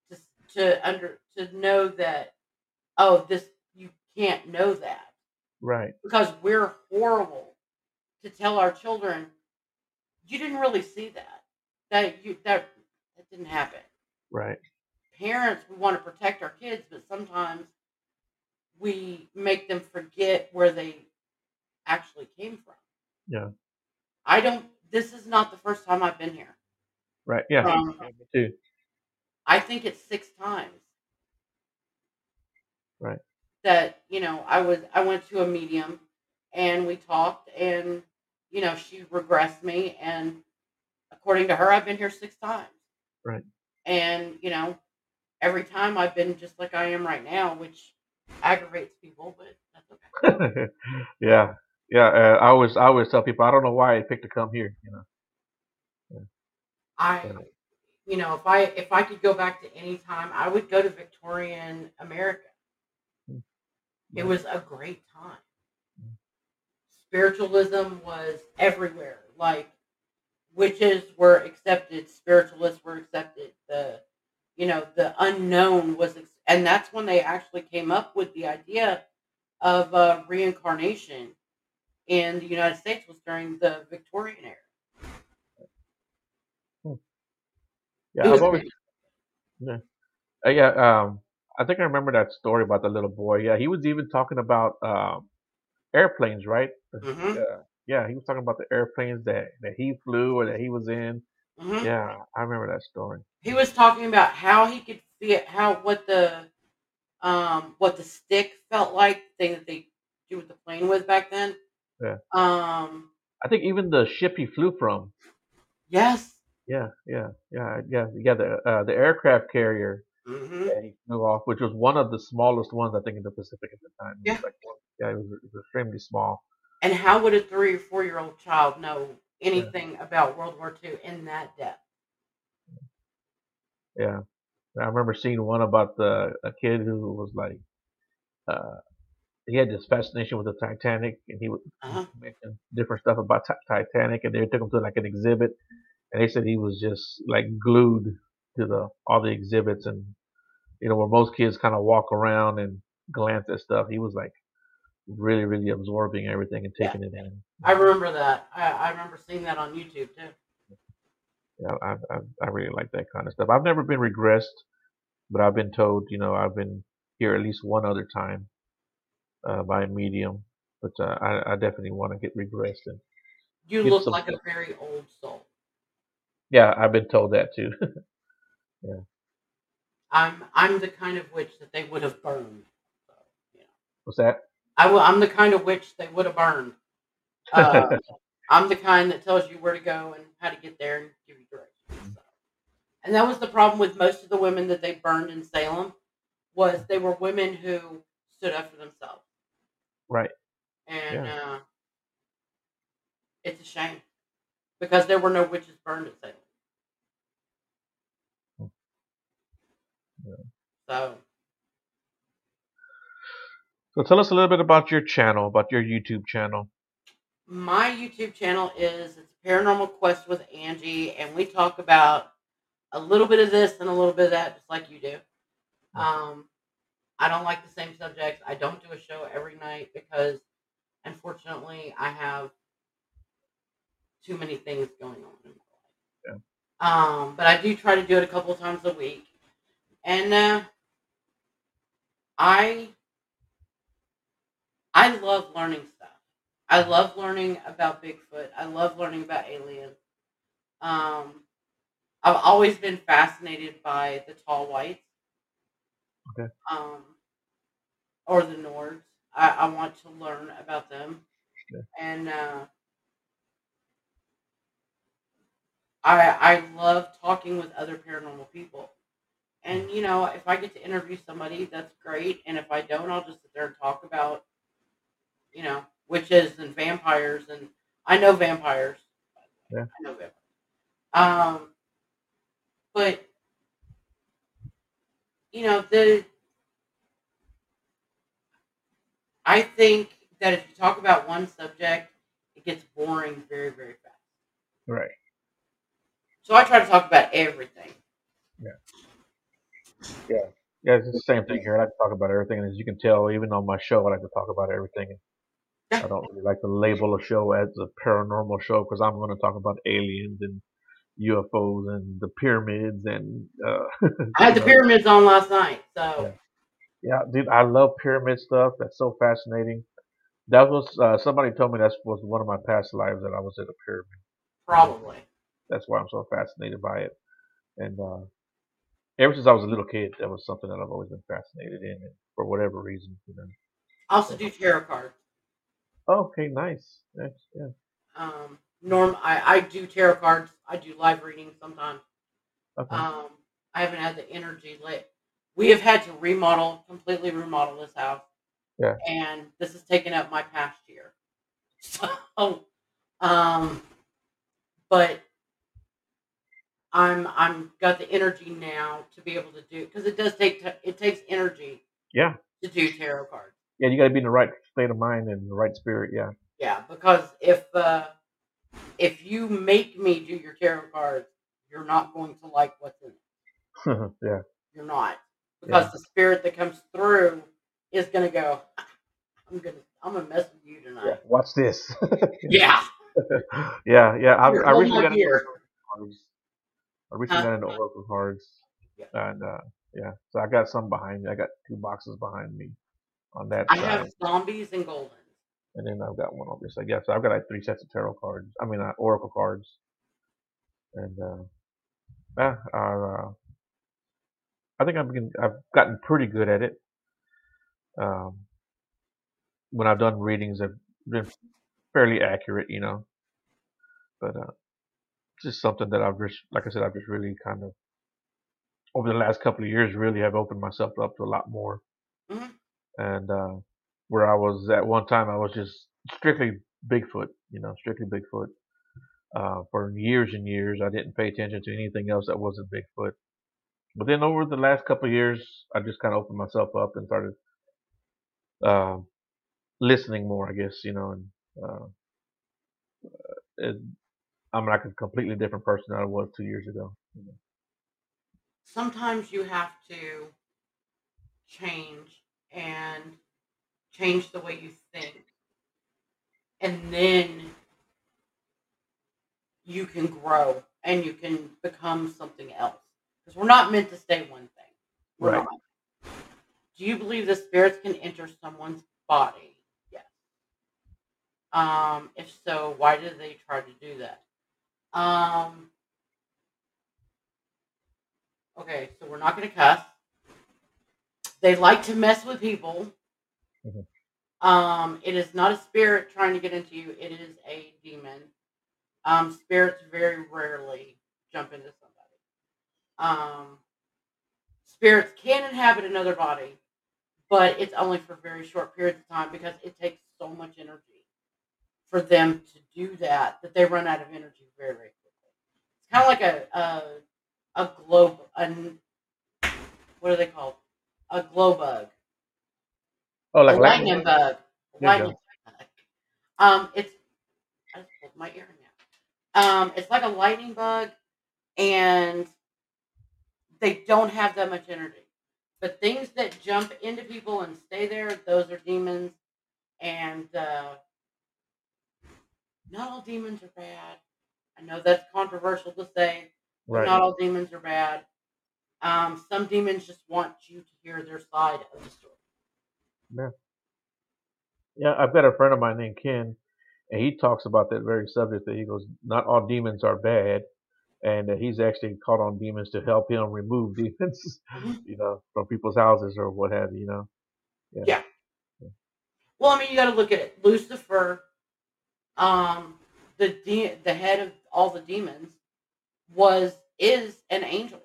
to to under to know that oh this you can't know that Right. because we're horrible to tell our children you didn't really see that that you that that didn't happen Right. parents we want to protect our kids but sometimes we make them forget where they actually came from Yeah. i don't this is not the first time i've been here Right. Yeah. Um, me too. i think it's six times Right. that you know i was i went to a medium and we talked and you know she regressed me and according to her i've been here six times Right. and you know every time i've been just like i am right now which aggravates people but that's okay yeah. Yeah. Uh, I always I always tell people I don't know why I picked to come here. You know. i you know if i if i could go back to any time i would go to victorian america it was a great time spiritualism was everywhere like witches were accepted spiritualists were accepted the you know the unknown was ex- and that's when they actually came up with the idea of uh, reincarnation in the united states was during the victorian era Yeah. I've always yeah. Uh, yeah. Um. I think I remember that story about the little boy. Yeah. He was even talking about um airplanes, right? Mhm. Yeah. Yeah. He was talking about the airplanes that that he flew or that he was in. Mhm. Yeah. I remember that story. he was talking about how he could feel how what the um what the stick felt like the thing that they do with the plane with back then Yeah. um I think even the ship he flew from. yes Yeah. Yeah. Yeah. Yeah. Yeah. The uh, the aircraft carrier. Hmm that he flew off, which was one of the smallest ones I think in the Pacific at the time. It Yeah. like, yeah, it was, it was extremely small. and how would a three or four year old child know anything about world war ii in that depth Yeah, I remember seeing one about the a kid who was like, uh, he had this fascination with the Titanic, and he would uh-huh. mention different stuff about ti- Titanic, and they took him to like an exhibit, and they said he was just like glued to the all the exhibits, and you know where most kids kind of walk around and glance at stuff, he was like really really absorbing everything and Yeah. taking it in. i remember that I, I remember seeing that on youtube too Yeah, I, I I really like that kind of stuff. I've never been regressed, but I've been told, you know, I've been here at least one other time uh, by a medium. But uh, I, I definitely want to get regressed. And you look some- like a very old soul yeah, I've been told that too. i'm i'm the kind of witch that they would have burned so you know What's that? I w- i'm the kind of witch they would have burned uh, I'm the kind that tells you where to go and how to get there and give you directions. So. And that was the problem with most of the women that they burned in Salem was they were women who stood up for themselves. right. And Yeah. uh, it's a shame because there were no witches burned at Salem. So So tell us a little bit about your channel, about your YouTube channel. my YouTube channel is it's Paranormal Quest with Angie, and we talk about a little bit of this and a little bit of that, just like you do. Um, I don't like the same subjects. I don't do a show every night because, unfortunately, I have too many things going on in my life. Um, but I do try to do it a couple of times a week, and uh, I I love learning stuff. I love learning about Bigfoot. I love learning about aliens. Um, I've always been fascinated by the tall whites. Okay. Um, or the Nords. I, I want to learn about them. Yeah. And uh, I I love talking with other paranormal people. And you know, if I get to interview somebody, that's great. And if I don't, I'll just sit there and talk about, you know, witches and vampires. And I know vampires. Yeah. I know vampires. Um, but you know, the I think that if you talk about one subject, it gets boring very, very fast. Right. So I try to talk about everything. Yeah, Yeah, it's the same thing here. I like to talk about everything, and as you can tell, even on my show, I like to talk about everything. I don't really like to label a show as a paranormal show because I'm going to talk about aliens and UFOs and the pyramids and uh, I had the know, pyramids on last night, so yeah, dude, I love pyramid stuff. That's so fascinating. That was uh, somebody told me that was one of my past lives that I was in a pyramid. probably. That's why I'm so fascinated by it. And uh, ever since I was a little kid, that was something that I've always been fascinated in, and for whatever reason, you know. I also do tarot cards. Okay, nice. Nice. Yeah. Um, norm, I, I do tarot cards. I do live readings sometimes. Okay. Um, I haven't had the energy. Like we have had to remodel, completely remodel this house. Yeah. And this has taken up my past year. So, um, but I'm I'm got the energy now to be able to do because it does take t- it takes energy yeah. to do tarot cards. Yeah, you got to be in the right state of mind and the right spirit. Yeah. Yeah, because if uh, if you make me do your tarot cards, you're not going to like what's in it. yeah. You're not because the spirit that comes through is gonna go. I'm gonna I'm gonna mess with you Yeah. tonight. Watch this. Yeah, yeah, yeah. I, I recently got into beer. oracle cards. I recently got into oracle cards, Yeah. and uh, yeah, so I got some behind me. I got two boxes behind me on that I side, have zombies and golden. and then I've got one over this. I guess so I've got like three sets of tarot cards. I mean, uh, oracle cards, and uh, yeah, I, uh, I think I've been, I've gotten pretty good at it. Um, when I've done readings, I've been fairly accurate, you know. But uh, just something that I've just, like I said, I've just really kind of over the last couple of years really have opened myself up to a lot more. Mhm. And uh, where I was at one time, I was just strictly Bigfoot, you know, strictly Bigfoot. Uh, for years and years, I didn't pay attention to anything else that wasn't Bigfoot. But then over the last couple of years, I just kind of opened myself up and started uh, listening more, I guess, you know, and uh, it, I'm like a completely different person than I was two years ago. You know. Sometimes you have to change and change the way you think, and then you can grow and you can become something else. Because we're not meant to stay one thing. We're Right. not. Do you believe the spirits can enter someone's body? Yes. Um, if so, why do they try to do that? Um, okay, so we're not going to cuss. They like to mess with people. Mhm. Um, it is not a spirit trying to get into you. It is a demon. Um, spirits very rarely jump into somebody. Um, spirits can inhabit another body, but it's only for very short periods of time because it takes so much energy for them to do that that they run out of energy very, very quickly. It's kind of like a a, a globe. A, what are they called? A glow bug. Oh, like a lightning lightning? bug. Lightning bug. Um, it's my earring now. Um, it's like a lightning bug, and they don't have that much energy. But things that jump into people and stay there, those are demons. And uh, not all demons are bad. I know that's controversial to say. Right. Not all demons are bad. Um, some demons just want you to hear their side of the story. Yeah. Yeah, I've got a friend of mine named Ken, and he talks about that very subject. That he goes, not all demons are bad, and that he's actually called on demons to help him remove demons, Mhm. you know, from people's houses or what have you. You know. Yeah. Yeah. Well, I mean, you got to look at it. Lucifer, um, the de- the head of all the demons, was is an angel.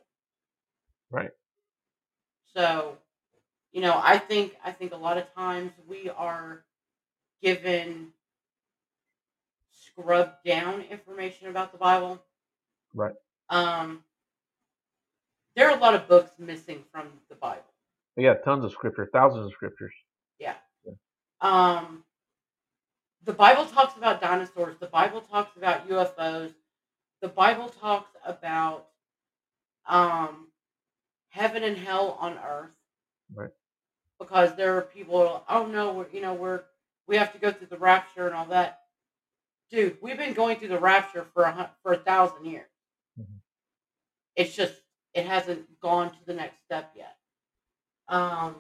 Right. So, you know, I think I think a lot of times we are given scrubbed down information about the Bible. Right. Um, there are a lot of books missing from the Bible. Yeah, tons of scripture, thousands of scriptures. Yeah. Um, the Bible talks about dinosaurs. The Bible talks about UFOs. The Bible talks about um, heaven and hell on earth. Right. Because there are people. Oh no, we're you know we're we have to go through the rapture and all that. Dude, we've been going through the rapture for a for a thousand years. Mhm. It's just it hasn't gone to the next step yet. Um,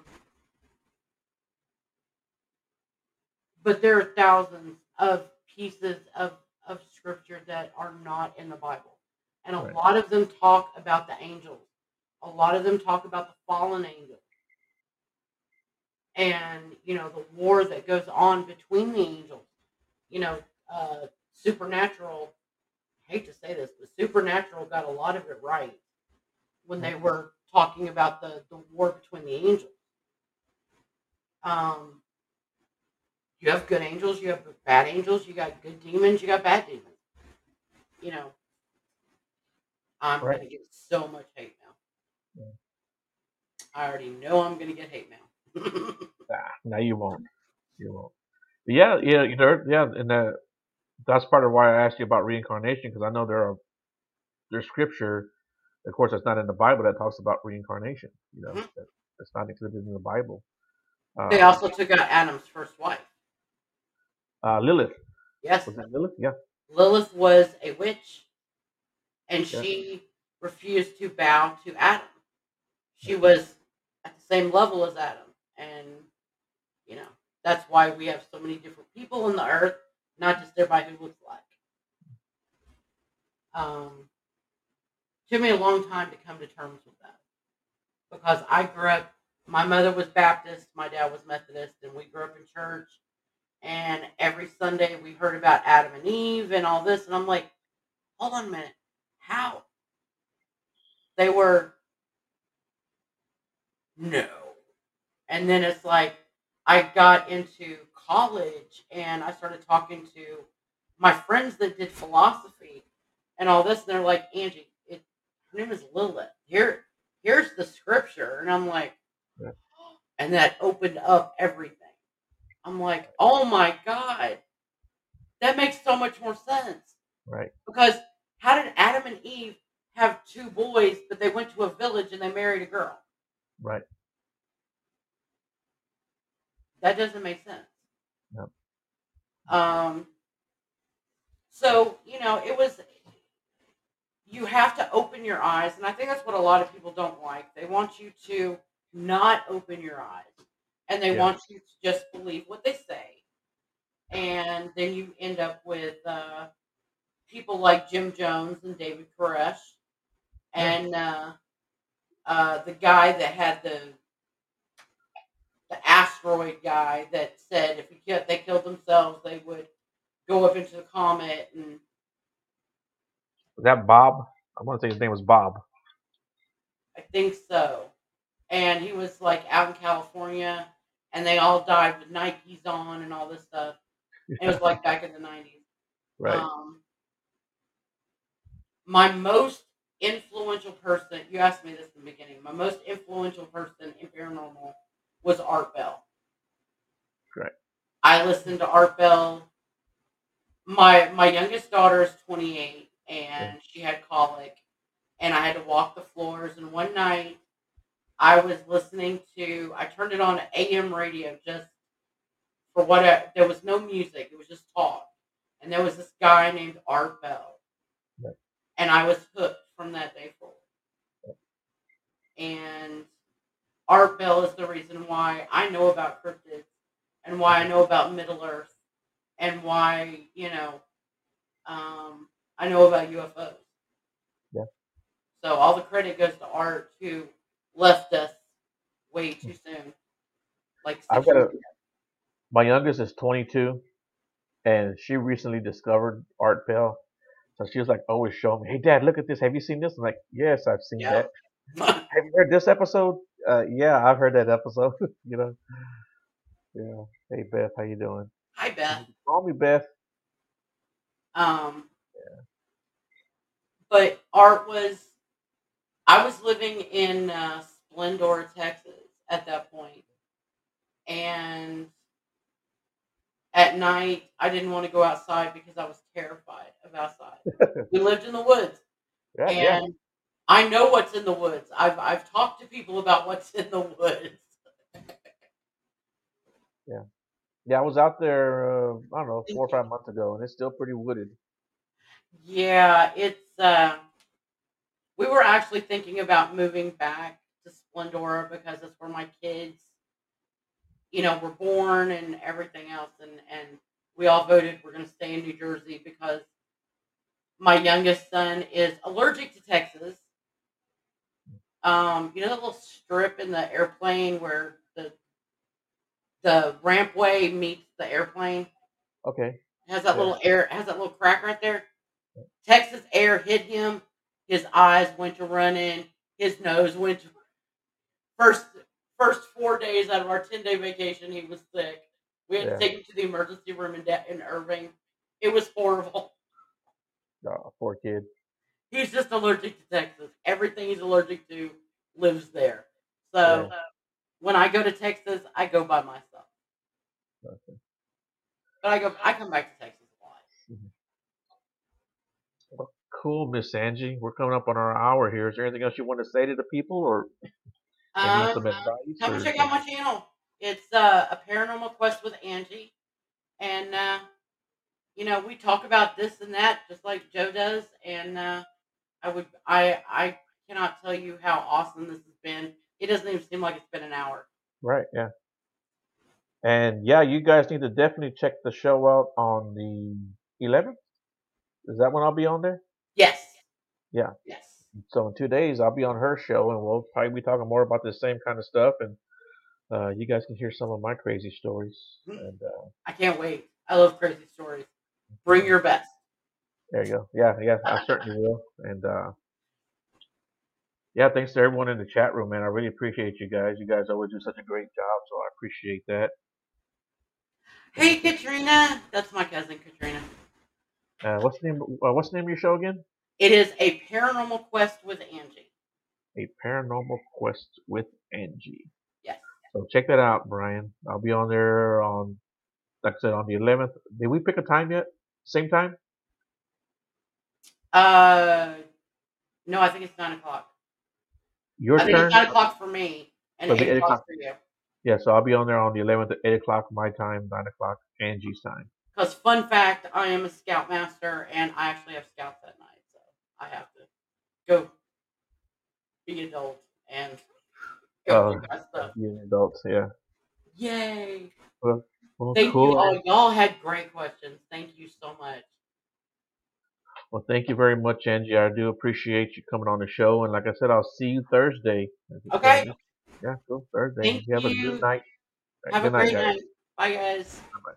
but there are thousands of pieces of, of scripture that are not in the Bible. And a Right. lot of them talk about the angels. A lot of them talk about the fallen angels. And, you know, the war that goes on between the angels. You know, uh, Supernatural, I hate to say this, but Supernatural got a lot of it right when they were talking about the, the war between the angels. Um, you have good angels, you have bad angels, you got good demons, you got bad demons. You know, I'm Right. gonna get so much hate mail. Yeah. I already know I'm gonna get hate mail. Ah, no, you won't. You won't. But yeah, yeah, you know, yeah, and uh, that's part of why I asked you about reincarnation because I know there are there's scripture, of course, that's not in the Bible that talks about reincarnation. You know, Mhm. that, that's not included in the Bible. They also took out Adam's first wife. Uh, Lilith Yes, was that Lilith? Yeah, Lilith was a witch, and Yeah. she refused to bow to Adam. She was at the same level as Adam, and you know that's why we have so many different people in the earth, not just everybody who looks like. Um, took me a long time to come to terms with that because I grew up. My mother was Baptist, my dad was Methodist, and we grew up in church. And every Sunday we heard about Adam and Eve and all this, and I'm like, hold on a minute, how? They were no. And then it's like I got into college and I started talking to my friends that did philosophy and all this, and they're like, Angie, it her name is Lilith. Here, here's the scripture, and I'm like, Yeah. and that opened up everything. I'm like, oh my god, that makes so much more sense right. because how did Adam and Eve have two boys, but they went to a village and they married a girl? Right. That doesn't make sense. Yep. Um. So you know, it was. You have to open your eyes, and I think that's what a lot of people don't like. They want you to not open your eyes, and they Yeah. want you to just believe what they say, and then you end up with uh, people like Jim Jones and David Koresh, and uh, uh, the guy that had the the asteroid guy that said if they killed themselves, they would go up into the comet, and Was that Bob? I want to say his name was Bob. I think so. And he was like out in California, and they all died with Nikes on and all this stuff. It was like back in the nineties. Right. Um, my most influential person, you asked me this in the beginning, my most influential person in paranormal was Art Bell. Correct. I listened to Art Bell my my youngest daughter is 28 and she had colic and I had to walk the floors and one night I was listening to I turned it on AM radio just for what I, there was no music it was just talk and there was this guy named Art Bell Yep. and I was hooked from that day forward and Art Bell is the reason why I know about cryptids and why I know about Middle Earth and why you know um, I know about UFOs. Yeah. So all the credit goes to Art who left us way too soon. Like I've got a- My youngest is 22, and she recently discovered Art Bell. So she was like always showing me, "Hey, Dad, look at this. Have you seen this?" I'm like, "Yes, I've seen Yeah. that." Have you heard this episode? Uh, yeah, I've heard that episode. you know. Yeah. Hey, Beth, how you doing? Hi Beth. Call me Beth. Um, Yeah. but Art was, I was living in uh, Splendora, Texas at that point, and at night I didn't want to go outside because I was terrified of outside. we lived in the woods, Yeah, yeah. and I know what's in the woods. I've I've talked to people about what's in the woods. Yeah, yeah, I was out there. Uh, I don't know, four or five months ago, and it's still pretty wooded. Yeah, it's uh we were actually thinking about moving back to Splendora because that's where my kids, you know, were born and everything else and and we all voted we're going to stay in New Jersey because my youngest son is allergic to Texas. Um, you know that little strip in the airplane where the the rampway meets the airplane? Okay. It has that Yeah. little air, has that little crack right there. Texas air hit him. His eyes went to running. His nose went to first first four days out of our ten day vacation. He was sick. We had Yeah. to take him to the emergency room in De- in Irving. It was horrible. Oh, poor kid. He's just allergic to Texas. Everything he's allergic to lives there. So Yeah. when I go to Texas, I go by myself. Okay. But I go, I come back to Texas a lot. Cool, Miss Angie. We're coming up on our hour here. Is there anything else you want to say to the people, or Um, some advice? Come or check out my channel. It's uh, a paranormal quest with Angie, and uh, you know we talk about this and that just like Joe does. And uh, I would, I, I cannot tell you how awesome this has been. It doesn't even seem like it's been an hour. Right, yeah. And yeah, you guys need to definitely check the show out on the 11th. Is that when I'll be on there? Yes. Yeah. Yes. So in two days, I'll be on her show, and we'll probably be talking more about the same kind of stuff. And uh, you guys can hear some of my crazy stories. Mhm. And uh, I can't wait. I love crazy stories. Bring your best. there you go. Yeah, yeah, I certainly will. And uh, yeah, thanks to everyone in the chat room, man. I really appreciate you guys. You guys always do such a great job, so I appreciate that. Hey, Katrina. That's my cousin, Katrina. Uh, what's the name? Uh, what's the name of your show again? It is a paranormal quest with Angie. A Paranormal Quest with Angie. Yes. So check that out, Brian. I'll be on there on, like I said, on the 11th. Did we pick a time yet? Same time? Uh, no, I think it's nine o'clock. Your I think turn? it's nine o'clock for me and eight o'clock o'clock. for you. Yeah, so I'll be on there on the 11th at 8 o'clock my time, 9 o'clock Angie's time. Because fun fact, I am a scoutmaster and I actually have scouts that night, so I have to go be adult and go Oh. stuff. You adults, yeah. Yay! Well, Thank cool. you all. Y'all had great questions. Thank you so much. Well, thank you very much, Angie. I do appreciate you coming on the show. And like I said, I'll see you Thursday. Okay. Yeah, cool. Thursday. Thank you have a good night. Have good a great guys. night. Bye, guys. Bye-bye.